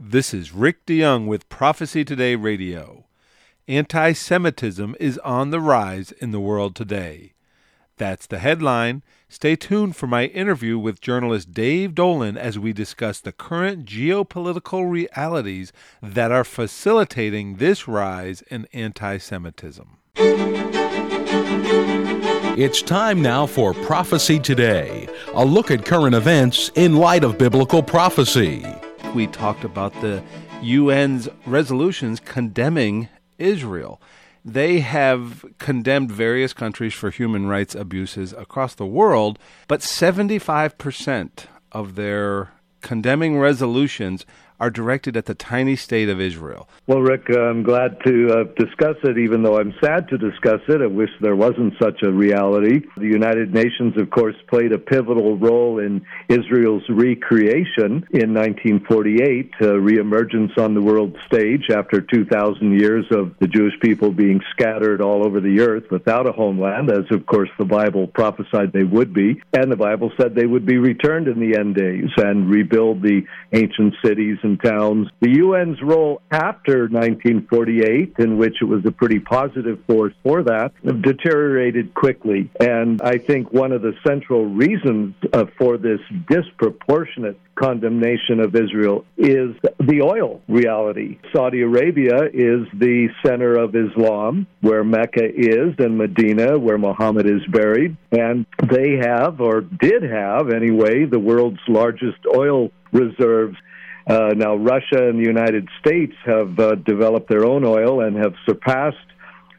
This is Rick DeYoung with Prophecy Today Radio. Anti Semitism is on the rise in the world today. That's the headline. Stay tuned for my interview with journalist Dave Dolan as we discuss the current geopolitical realities that are facilitating this rise in anti Semitism. It's time now for Prophecy Today, a look at current events in light of biblical prophecy. We talked about the UN's resolutions condemning Israel. They have condemned various countries for human rights abuses across the world, but 75% of their condemning resolutions are directed at the tiny state of Israel. Well, Rick, I'm glad to uh, discuss it, even though I'm sad to discuss it. I wish there wasn't such a reality. The United Nations, of course, played a pivotal role in Israel's recreation in 1948, uh, reemergence on the world stage after 2,000 years of the Jewish people being scattered all over the earth without a homeland, as of course the Bible prophesied they would be. And the Bible said they would be returned in the end days and rebuild the ancient cities and towns. The UN's role after 1948, in which it was a pretty positive force for that, deteriorated quickly. And I think one of the central reasons uh, for this disproportionate condemnation of Israel is the oil reality. Saudi Arabia is the center of Islam, where Mecca is, and Medina, where Muhammad is buried. And they have, or did have anyway, the world's largest oil reserves. Uh, now, Russia and the United States have uh, developed their own oil and have surpassed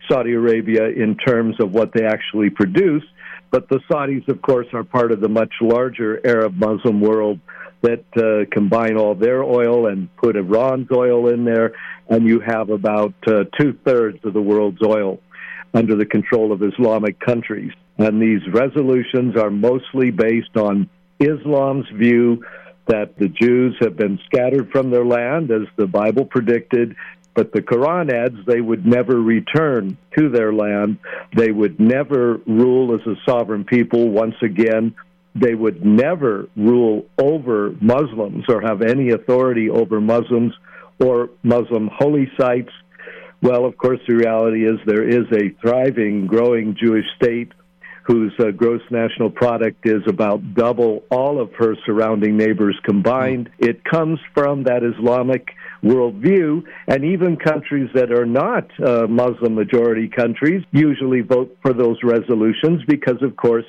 Saudi Arabia in terms of what they actually produce. But the Saudis, of course, are part of the much larger Arab Muslim world that uh, combine all their oil and put Iran's oil in there, and you have about uh, two thirds of the world's oil under the control of Islamic countries. And these resolutions are mostly based on Islam's view that the Jews have been scattered from their land, as the Bible predicted, but the Quran adds they would never return to their land. They would never rule as a sovereign people once again. They would never rule over Muslims or have any authority over Muslims or Muslim holy sites. Well, of course, the reality is there is a thriving, growing Jewish state whose uh, gross national product is about double all of her surrounding neighbors combined. It comes from that Islamic worldview, and even countries that are not uh, Muslim majority countries usually vote for those resolutions because, of course,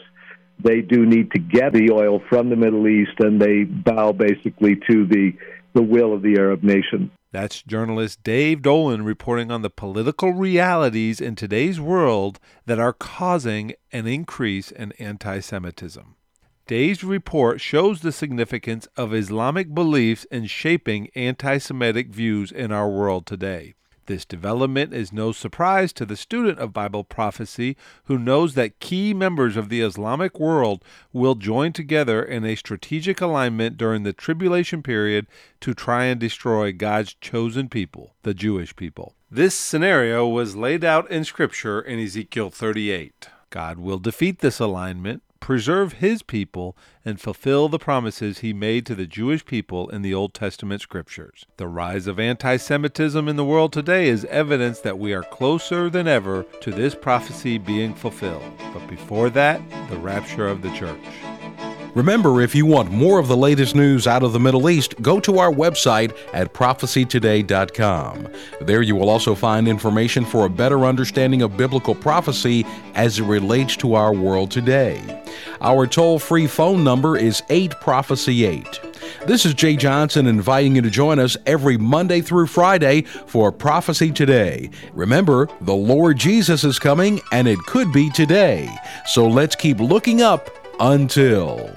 they do need to get the oil from the Middle East, and they bow basically to the the will of the Arab nation. That's journalist Dave Dolan reporting on the political realities in today's world that are causing an increase in anti Semitism. Dave's report shows the significance of Islamic beliefs in shaping anti Semitic views in our world today. This development is no surprise to the student of Bible prophecy who knows that key members of the Islamic world will join together in a strategic alignment during the tribulation period to try and destroy God's chosen people, the Jewish people. This scenario was laid out in Scripture in Ezekiel 38. God will defeat this alignment preserve his people, and fulfill the promises he made to the Jewish people in the Old Testament scriptures. The rise of anti Semitism in the world today is evidence that we are closer than ever to this prophecy being fulfilled. But before that, the rapture of the church. Remember, if you want more of the latest news out of the Middle East, go to our website at prophecytoday.com. There you will also find information for a better understanding of biblical prophecy as it relates to our world today. Our toll free phone number is 8 Prophecy 8. This is Jay Johnson inviting you to join us every Monday through Friday for Prophecy Today. Remember, the Lord Jesus is coming and it could be today. So let's keep looking up until.